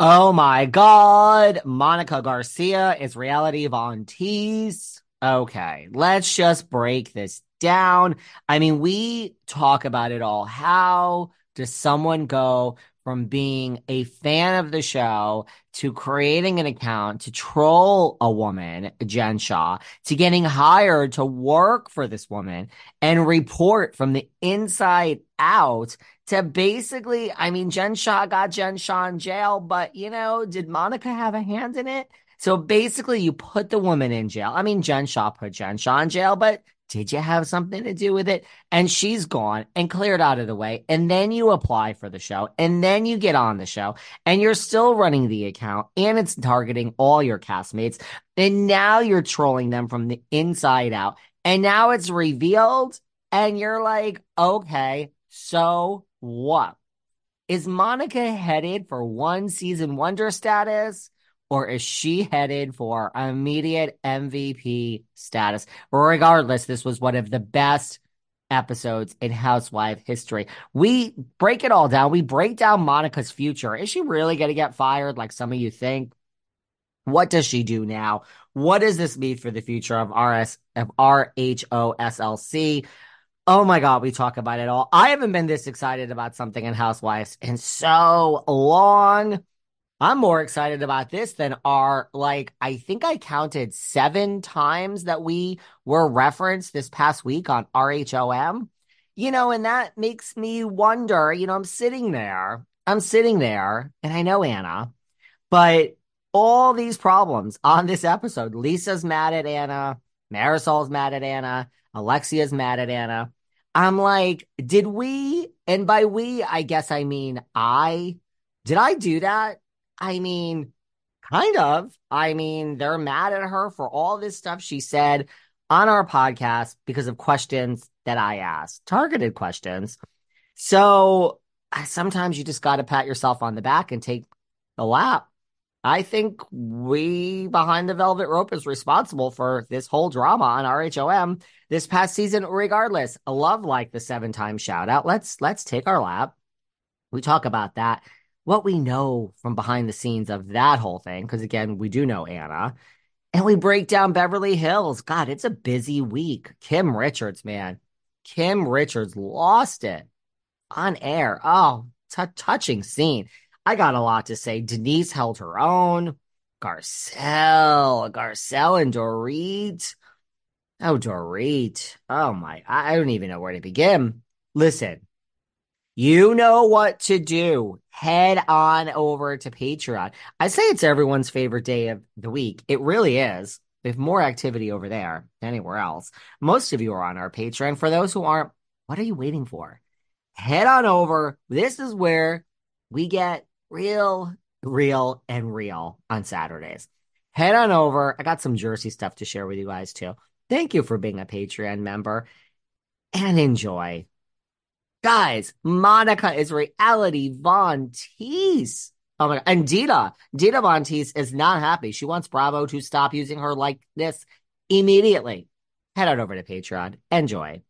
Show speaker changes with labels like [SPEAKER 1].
[SPEAKER 1] Oh my God. Monica Garcia is reality Von Tease. Okay, let's just break this down. I mean, we talk about it all. How does someone go from being a fan of the show to creating an account to troll a woman, Jen Shah, to getting hired to work for this woman and report from the inside out to basically, I mean, Jen Shah got Jen Shah in jail, but you know, did Monica have a hand in it? So basically, you put the woman in jail. I mean, Jen Shah put Jen Shah in jail, but did you have something to do with it? And she's gone and cleared out of the way. And then you apply for the show and then you get on the show and you're still running the account and it's targeting all your castmates. And now you're trolling them from the inside out. And now it's revealed and you're like, okay, so what? Is Monica headed for one season wonder status? Or is she headed for immediate MVP status? Regardless, this was one of the best episodes in Housewife history. We break it all down. We break down Monica's future. Is she really going to get fired like some of you think? What does she do now? What does this mean for the future of RS of RHOSLC? Oh my God, we talk about it all. I haven't been this excited about something in Housewives in so long. I'm more excited about this than our, like, I think I counted seven times that we were referenced this past week on RHOM. You know, and that makes me wonder, you know, I'm sitting there, I'm sitting there, and I know Ana, but all these problems on this episode Lisa's mad at Ana, Marysol's mad at Ana, Alexia's mad at Ana. I'm like, did we, and by we, I guess I mean I, did I do that? I mean, kind of. I mean, they're mad at her for all this stuff she said on our podcast because of questions that I asked, targeted questions. So sometimes you just got to pat yourself on the back and take a lap. I think we behind the velvet rope is responsible for this whole drama on RHOM this past season. Regardless, love like the seven time shout out. Let's let's take our lap. We talk about that what we know from behind the scenes of that whole thing, because again, we do know Ana, and we break down Beverly Hills. God, it's a busy week. Kim Richards, man. Kim Richards lost it on air. Oh, t- touching scene. I got a lot to say. Denise held her own. Garcelle, Garcelle and Dorit. Oh, Dorit. Oh my, I don't even know where to begin. Listen, you know what to do. Head on over to Patreon. I say it's everyone's favorite day of the week. It really is. We have more activity over there than anywhere else. Most of you are on our Patreon. For those who aren't, what are you waiting for? Head on over. This is where we get real, real, and real on Saturdays. Head on over. I got some Jersey stuff to share with you guys too. Thank you for being a Patreon member and enjoy. Guys, Monica is reality Von Tease. Oh my god. And Dita, Dita Von Teese is not happy. She wants Bravo to stop using her like this immediately. Head on over to Patreon. Enjoy.